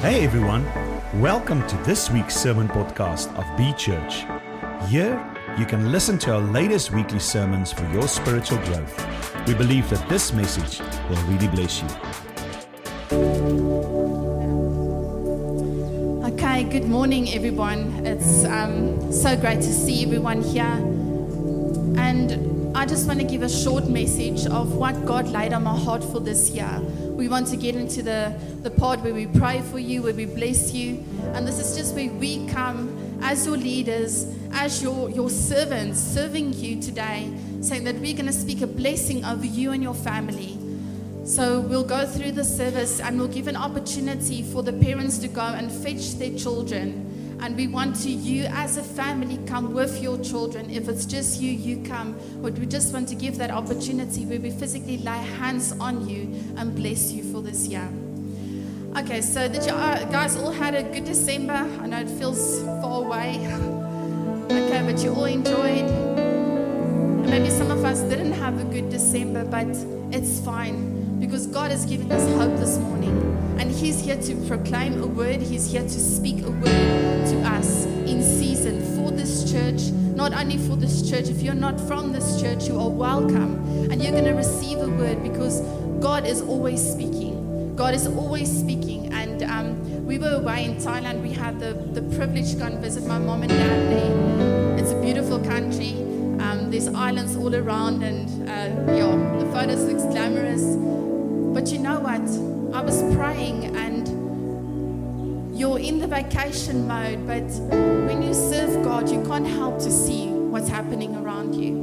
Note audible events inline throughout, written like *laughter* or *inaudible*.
Hey everyone, welcome to this week's sermon podcast of B Church. Here, you can listen to our latest weekly sermons for your spiritual growth. We believe that this message will really bless you. Okay, good morning, everyone. It's um, so great to see everyone here. And I just want to give a short message of what God laid on my heart for this year. We want to get into the, the part where we pray for you, where we bless you. And this is just where we come as your leaders, as your, your servants, serving you today, saying that we're going to speak a blessing over you and your family. So we'll go through the service and we'll give an opportunity for the parents to go and fetch their children. And we want to, you as a family, come with your children. If it's just you, you come. But we just want to give that opportunity where we physically lay hands on you and bless you for this year. Okay, so did you uh, guys all had a good December? I know it feels far away. *laughs* okay, but you all enjoyed. And maybe some of us didn't have a good December, but it's fine because God has given us hope this morning. And He's here to proclaim a word, He's here to speak a word to us in season for this church. Not only for this church, if you're not from this church, you are welcome. And you're going to receive a word because God is always speaking. God is always speaking. And um, we were away in Thailand. We had the, the privilege to go and visit my mom and dad there. It's a beautiful country. Um, there's islands all around, and uh, yeah, the photos glamorous. But you know what? I was praying, and you're in the vacation mode. But when you serve God, you can't help to see what's happening around you.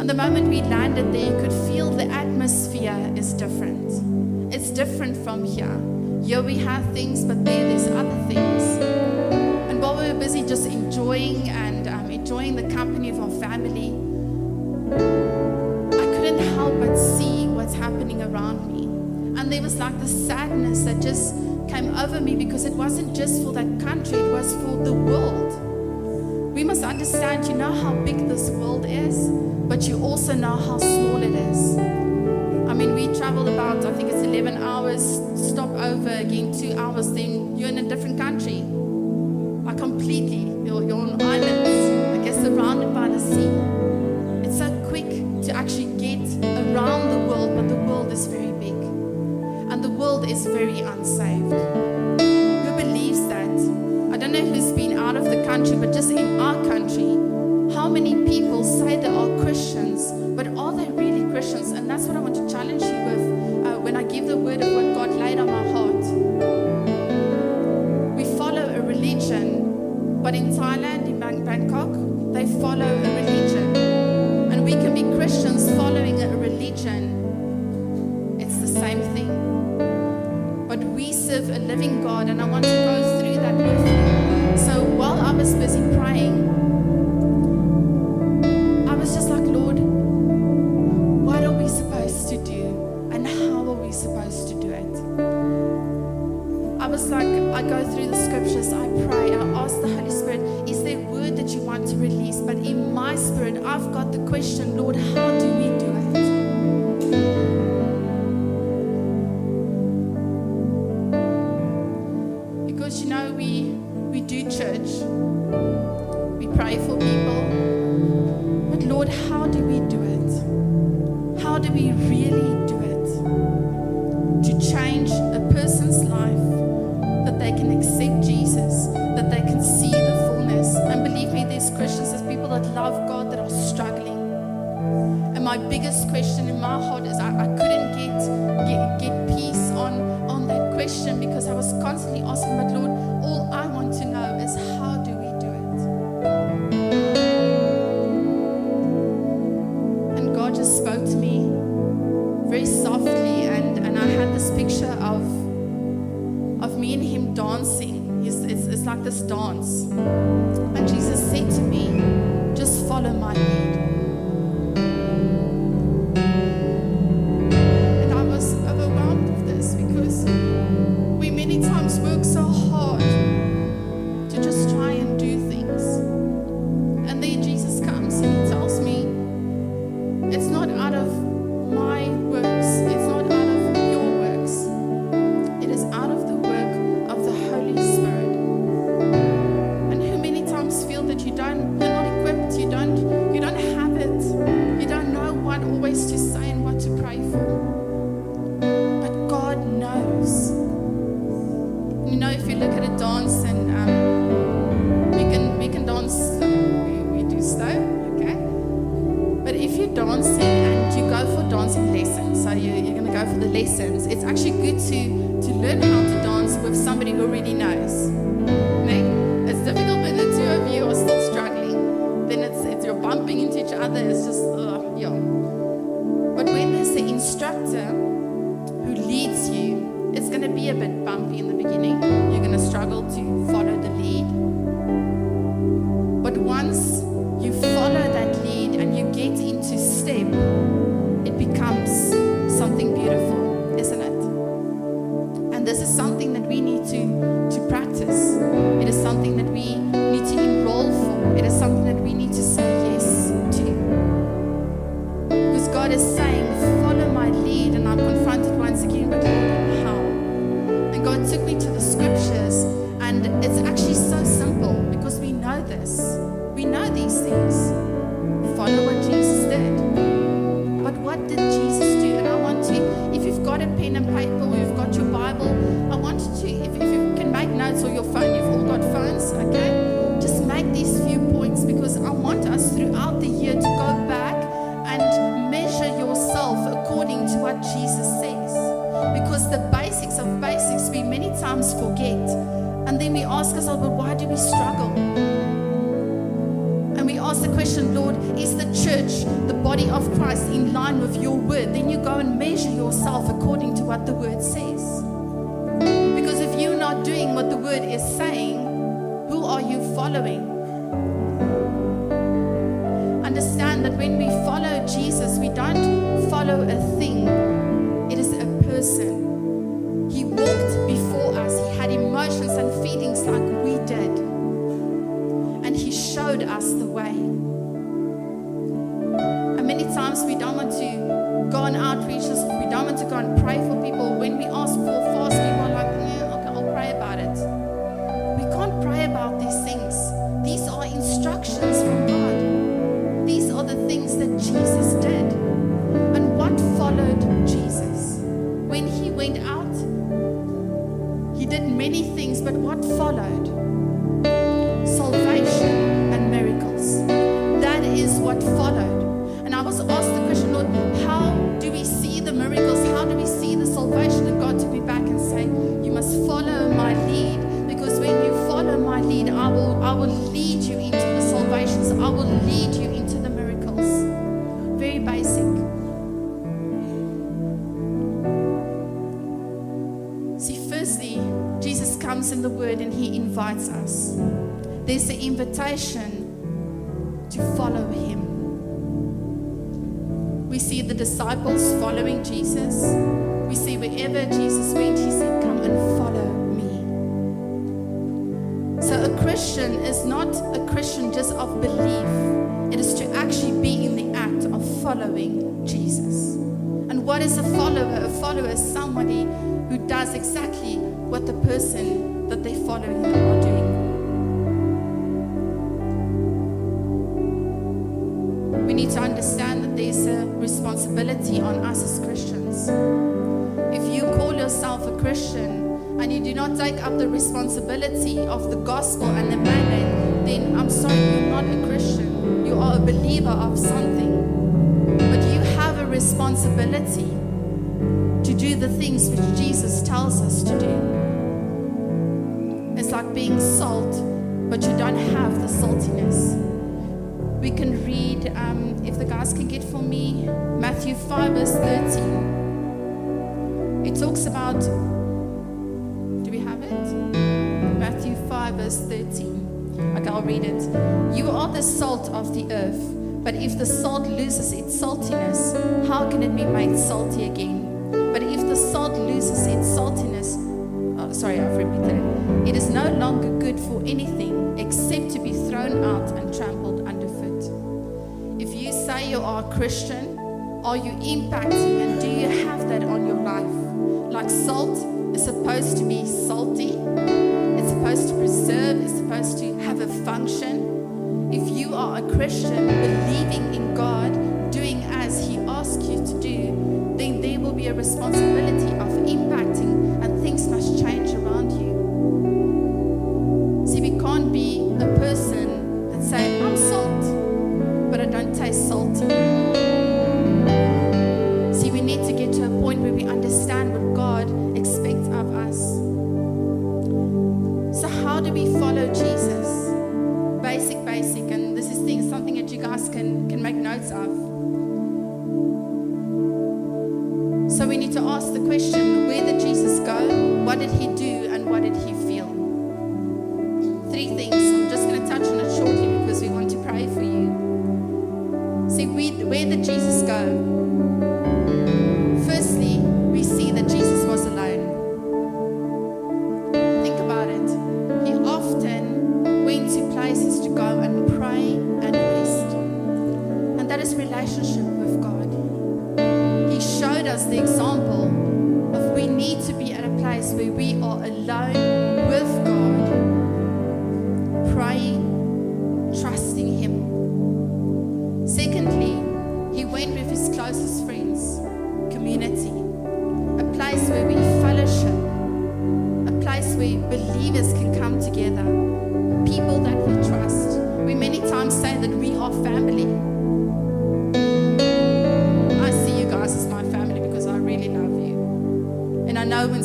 And the moment we landed there, you could feel the atmosphere is different. It's different from here. Here we have things, but there there's other things. And while we were busy just enjoying and um, enjoying the company of our family, I couldn't help but see what's happening around me. And there was like the sadness that just came over me because it wasn't just for that country, it was for the world. We must understand, you know how big this world is, but you also know how small it is. I mean, we traveled about, I think it's 11 hours, stop over again, two hours, then you're in a different country. Like completely. You're, you're on is very unsaved. Who believes that? I don't know who's been out of the country, but just in our country, how many people say they are Christians, but are they really Christians? And that's what I want to biggest question in my heart is I, I couldn't get, get get peace on, on that question because I was constantly asking, but Lord, all I want to know is how do we do it? And God just spoke to me very softly and, and I had this picture of of me and him dancing. It's, it's, it's like this dance. What Jesus says. Because the basics of basics we many times forget. And then we ask ourselves, but why do we struggle? and we ask the question, Lord, is the church, the body of Christ, in line with your word? Then you go and measure yourself according to what the word says. Because if you're not doing what the word is saying, who are you following? There's the invitation to follow him. We see the disciples following Jesus. We see wherever Jesus went, he said, Come and follow me. So a Christian is not a Christian just of belief, it is to actually be in the act of following Jesus. And what is a follower? A follower is somebody who does exactly what the person that they're following are responsibility on us as Christians. If you call yourself a Christian and you do not take up the responsibility of the gospel and the mandate, then I'm sorry, you're not a Christian. You are a believer of something. But you have a responsibility to do the things which Jesus tells us to do. It's like being salt, but you don't have the saltiness we can read, um, if the guys can get for me, Matthew 5, verse 13. It talks about, do we have it? Matthew 5, verse 13. Okay, I'll read it. You are the salt of the earth, but if the salt loses its saltiness, how can it be made salty again? But if the salt loses its saltiness, oh, sorry, I've repeated it. It is no longer good for anything except to be thrown out Christian, are you impacting and do you have that on your life? Like salt is supposed to be salty, it's supposed to preserve, it's supposed to have a function. If you are a Christian believing in God, doing as He asks you to do, then there will be a responsibility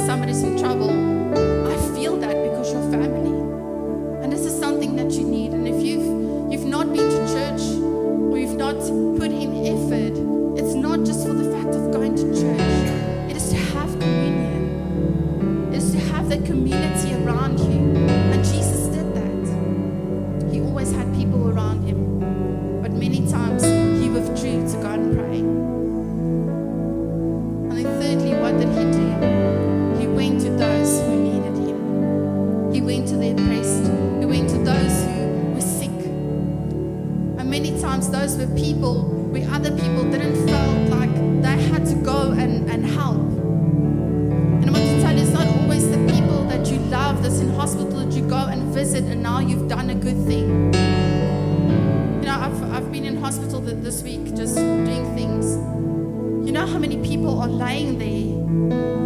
somebody's and now you've done a good thing. You know, I've, I've been in hospital th- this week just doing things. You know how many people are lying there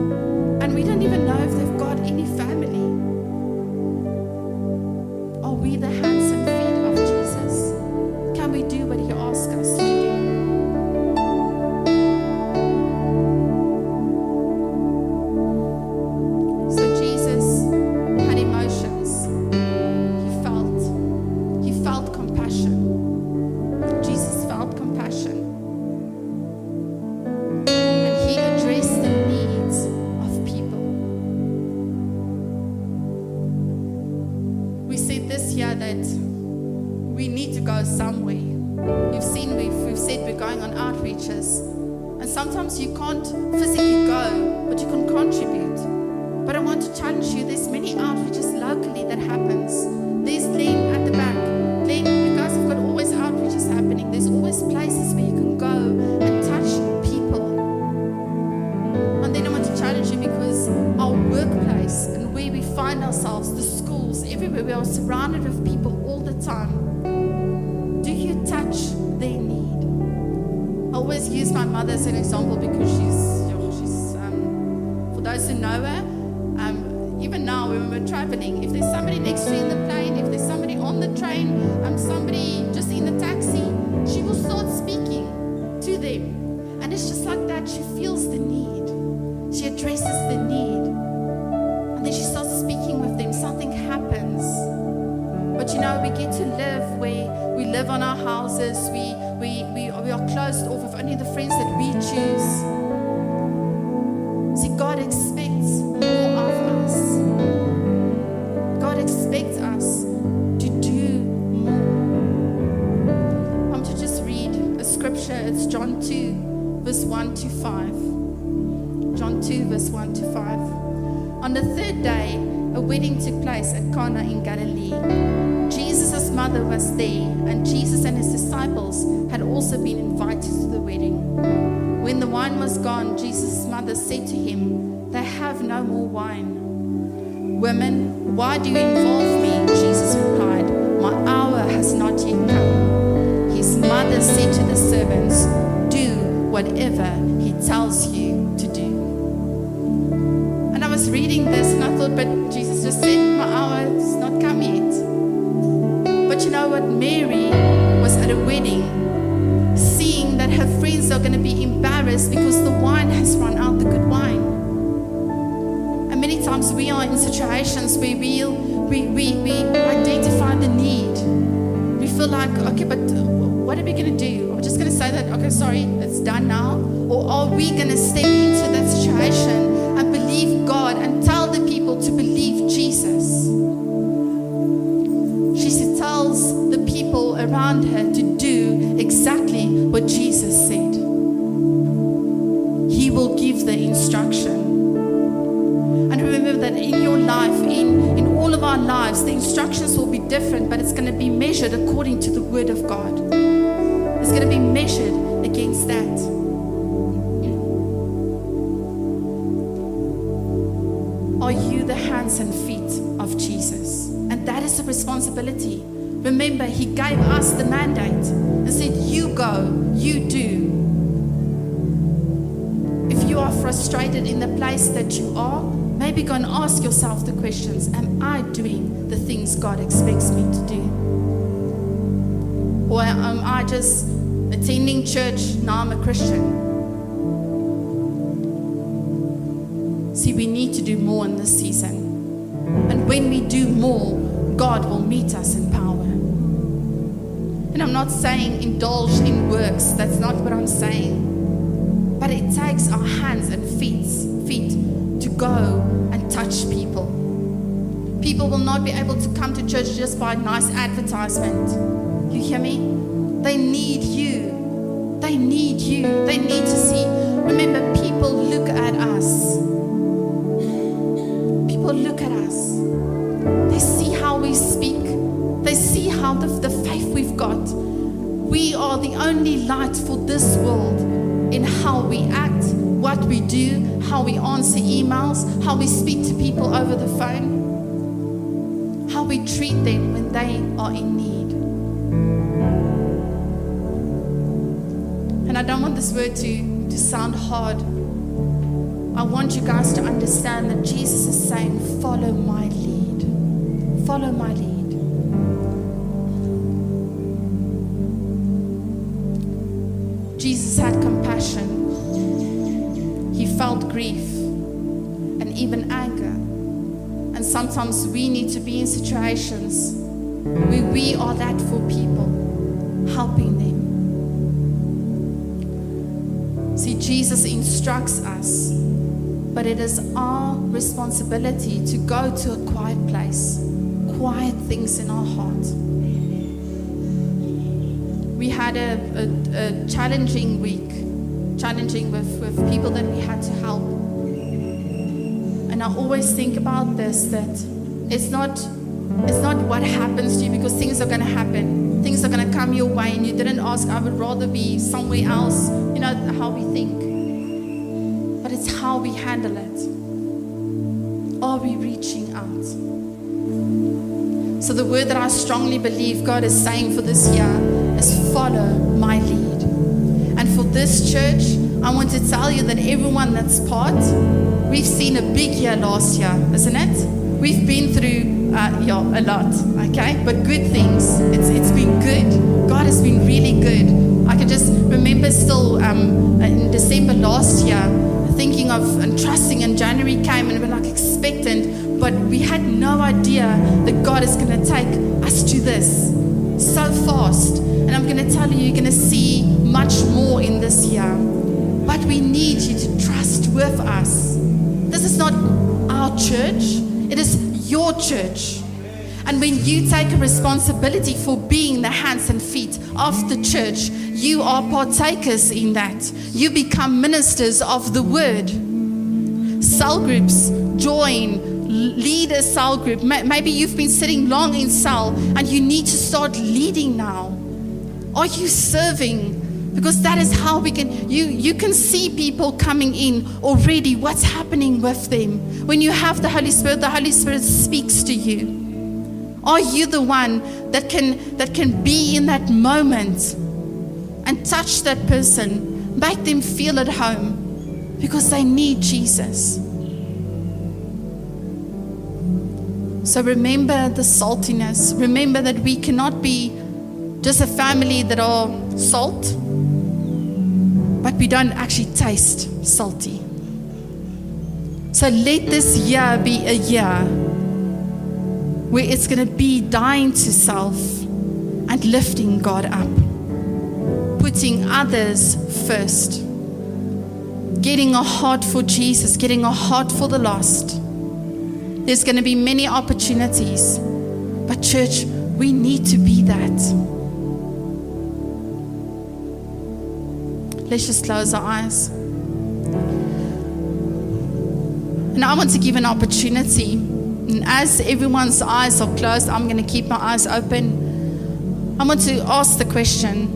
year that we need to go somewhere. You've seen we've, we've said we're going on outreaches. And sometimes you can't physically go, but you can contribute. But I want to challenge you, there's many outreaches locally that happens. There's Glen at the back. Glen, you guys have got always outreaches happening. There's always places where you can go and touch people. And then I want to challenge you because our workplace and where we find ourselves, everywhere, we are surrounded with people all the time. Do you touch their need? I always use my mother as an example because she's, oh, she's um, for those who know her, um, even now when we're traveling, if there's somebody next to you in the plane, if there's somebody on the train, um, somebody just in the taxi, she will start speaking to them. And it's just like that. She feels the need. On our houses. We, we, we, we are closed off with only the friends that we choose. See, God expects more of us. God expects us to do more. I'm to just read a scripture. It's John 2, verse 1 to 5. John 2, verse 1 to 5. On the third day, a wedding took place at Cana in Galilee. Mother was there, and Jesus and his disciples had also been invited to the wedding. When the wine was gone, Jesus' mother said to him, They have no more wine. Women, why do you involve me? Jesus replied, My hour has not yet come. His mother said to the servants, Do whatever he tells you to do. And I was reading this and I thought, but Jesus just said, My hour has not come yet. What? Mary was at a wedding, seeing that her friends are going to be embarrassed because the wine has run out, the good wine. And many times we are in situations where we'll, we, we, we identify the need. We feel like, okay, but what are we going to do? We're just going to say that, okay, sorry, it's done now. Or are we going to step into that situation around her to do exactly what Jesus said. He will give the instruction. And remember that in your life, in, in all of our lives, the instructions will be different, but it's going to be measured according to the Word of God. It's going to be measured against that. Are you the hands and feet of Jesus? And that is a responsibility. Gave us the mandate and said, You go, you do. If you are frustrated in the place that you are, maybe go and ask yourself the questions Am I doing the things God expects me to do? Or am I just attending church, now I'm a Christian? See, we need to do more in this season. And when we do more, God will meet us in power. And I'm not saying indulge in works, that's not what I'm saying. But it takes our hands and feet, feet to go and touch people. People will not be able to come to church just by nice advertisement. You hear me? They need you. They need you. They need to see. Remember, people look at us. People look at us. They see how we speak. They see how the, the we've got. We are the only light for this world in how we act, what we do, how we answer emails, how we speak to people over the phone, how we treat them when they are in need. And I don't want this word to, to sound hard. I want you guys to understand that Jesus is saying, Follow my lead. Follow my lead. Had compassion. He felt grief and even anger. And sometimes we need to be in situations where we are that for people, helping them. See, Jesus instructs us, but it is our responsibility to go to a quiet place, quiet things in our heart. We had a, a, a challenging week, challenging with, with people that we had to help. And I always think about this that it's not it's not what happens to you because things are going to happen. Things are going to come your way, and you didn't ask, I would rather be somewhere else. You know how we think. But it's how we handle it. Are we reaching out? So, the word that I strongly believe God is saying for this year is follow my lead. And for this church, I want to tell you that everyone that's part, we've seen a big year last year, isn't it? We've been through uh, yeah, a lot, okay? But good things. It's, it's been good. God has been really good. I can just remember still um, in December last year thinking of and trusting, and January came and we we're like expectant, but we had no idea that God is going to take us to this so fast. And I'm going to tell you, you're going to see much more in this year. But we need you to trust with us. This is not our church, it is your church. And when you take a responsibility for being the hands and feet of the church, you are partakers in that. You become ministers of the word. Cell groups join, lead a cell group. Maybe you've been sitting long in cell and you need to start leading now. Are you serving? Because that is how we can you you can see people coming in already what's happening with them. When you have the Holy Spirit, the Holy Spirit speaks to you. Are you the one that can that can be in that moment and touch that person, make them feel at home because they need Jesus? So remember the saltiness. Remember that we cannot be just a family that are salt, but we don't actually taste salty. So let this year be a year where it's going to be dying to self and lifting God up, putting others first, getting a heart for Jesus, getting a heart for the lost. There's going to be many opportunities, but, church, we need to be that. Let's just close our eyes. And I want to give an opportunity. And as everyone's eyes are closed, I'm going to keep my eyes open. I want to ask the question.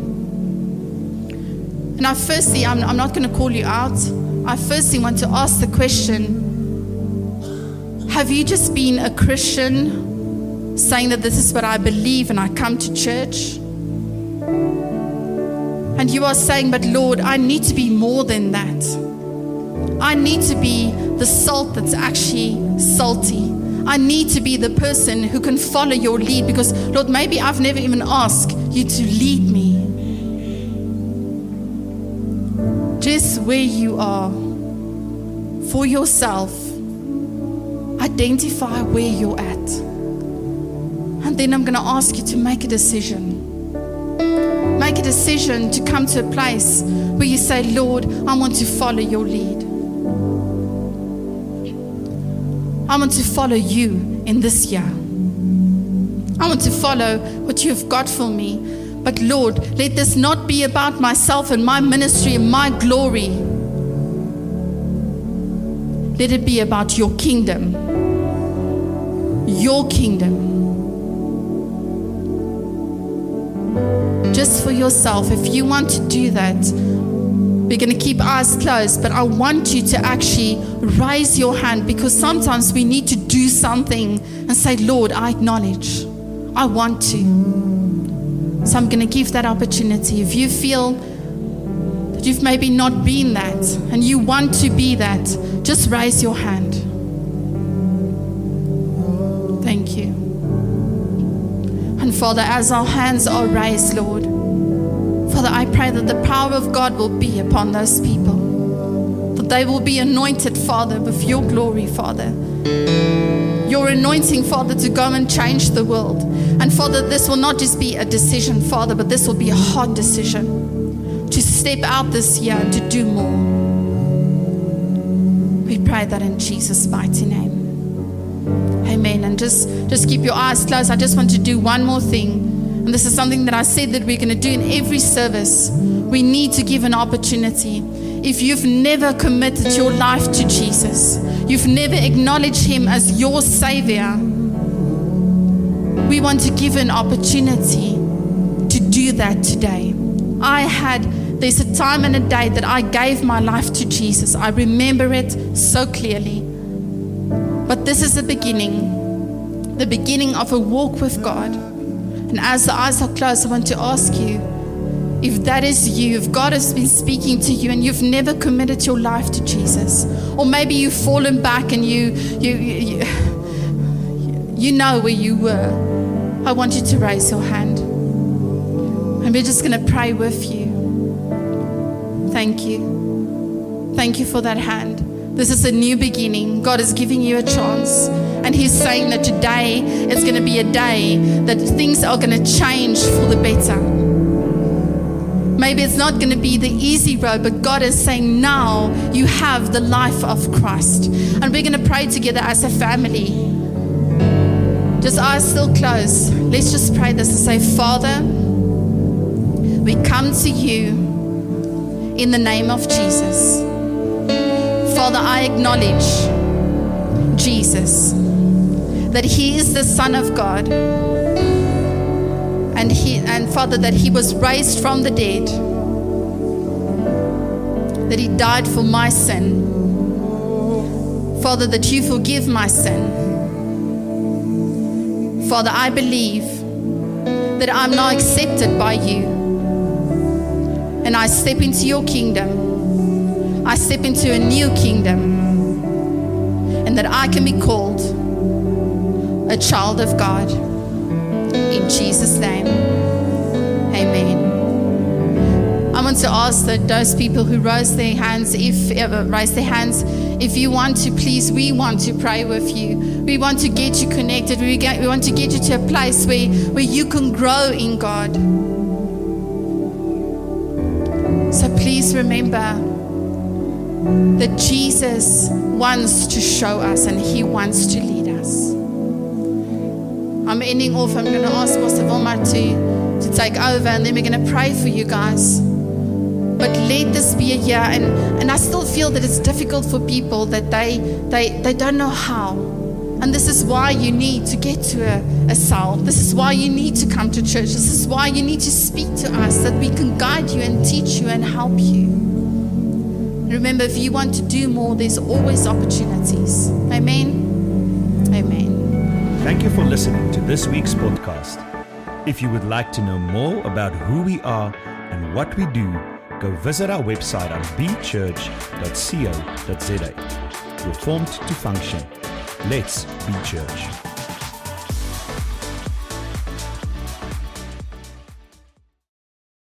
And I firstly, I'm, I'm not going to call you out. I firstly want to ask the question Have you just been a Christian saying that this is what I believe and I come to church? And you are saying, But Lord, I need to be more than that. I need to be the salt that's actually salty. I need to be the person who can follow your lead because, Lord, maybe I've never even asked you to lead me. Just where you are, for yourself, identify where you're at. And then I'm going to ask you to make a decision make a decision to come to a place where you say, Lord, I want to follow your lead. I want to follow you in this year. I want to follow what you've got for me. But Lord, let this not be about myself and my ministry and my glory. Let it be about your kingdom. Your kingdom. Just for yourself, if you want to do that, we're going to keep eyes closed, but I want you to actually raise your hand because sometimes we need to do something and say, Lord, I acknowledge. I want to. So I'm going to give that opportunity. If you feel you've maybe not been that and you want to be that, just raise your hand. Thank you. And Father, as our hands are raised, Lord, Father, I pray that the power of God will be upon those people. That they will be anointed, Father, with your glory, Father. Your anointing, Father, to go and change the world. And Father, this will not just be a decision, Father, but this will be a hard decision to step out this year and to do more. We pray that in Jesus' mighty name. Amen. And just, just keep your eyes closed. I just want to do one more thing. And this is something that I said that we're going to do in every service. We need to give an opportunity. If you've never committed your life to Jesus, you've never acknowledged Him as your Savior, we want to give an opportunity to do that today. I had, there's a time and a day that I gave my life to Jesus. I remember it so clearly. But this is the beginning, the beginning of a walk with God. And as the eyes are closed, I want to ask you if that is you, if God has been speaking to you and you've never committed your life to Jesus, or maybe you've fallen back and you, you, you, you know where you were, I want you to raise your hand. And we're just going to pray with you. Thank you. Thank you for that hand. This is a new beginning. God is giving you a chance. And He's saying that today is going to be a day that things are going to change for the better. Maybe it's not going to be the easy road, but God is saying now you have the life of Christ. And we're going to pray together as a family. Just eyes still closed. Let's just pray this and say, Father, we come to you in the name of Jesus. Father, I acknowledge Jesus, that He is the Son of God. And, he, and Father, that He was raised from the dead, that He died for my sin. Father, that you forgive my sin. Father, I believe that I'm now accepted by you. And I step into your kingdom. I step into a new kingdom and that I can be called a child of God. In Jesus' name, amen. I'm want to ask that those people who raise their hands, if uh, raise their hands, if you want to, please, we want to pray with you. We want to get you connected. We, get, we want to get you to a place where, where you can grow in God. Remember that Jesus wants to show us and he wants to lead us. I'm ending off. I'm going to ask Pastor Vilmar to, to take over and then we're going to pray for you guys. But let this be a year, and, and I still feel that it's difficult for people that they, they, they don't know how. And this is why you need to get to a, a cell. This is why you need to come to church. This is why you need to speak to us that we can guide you and teach you and help you. Remember, if you want to do more, there's always opportunities. Amen. Amen. Thank you for listening to this week's podcast. If you would like to know more about who we are and what we do, go visit our website at bchurch.co.za. We're formed to function. Let's be church.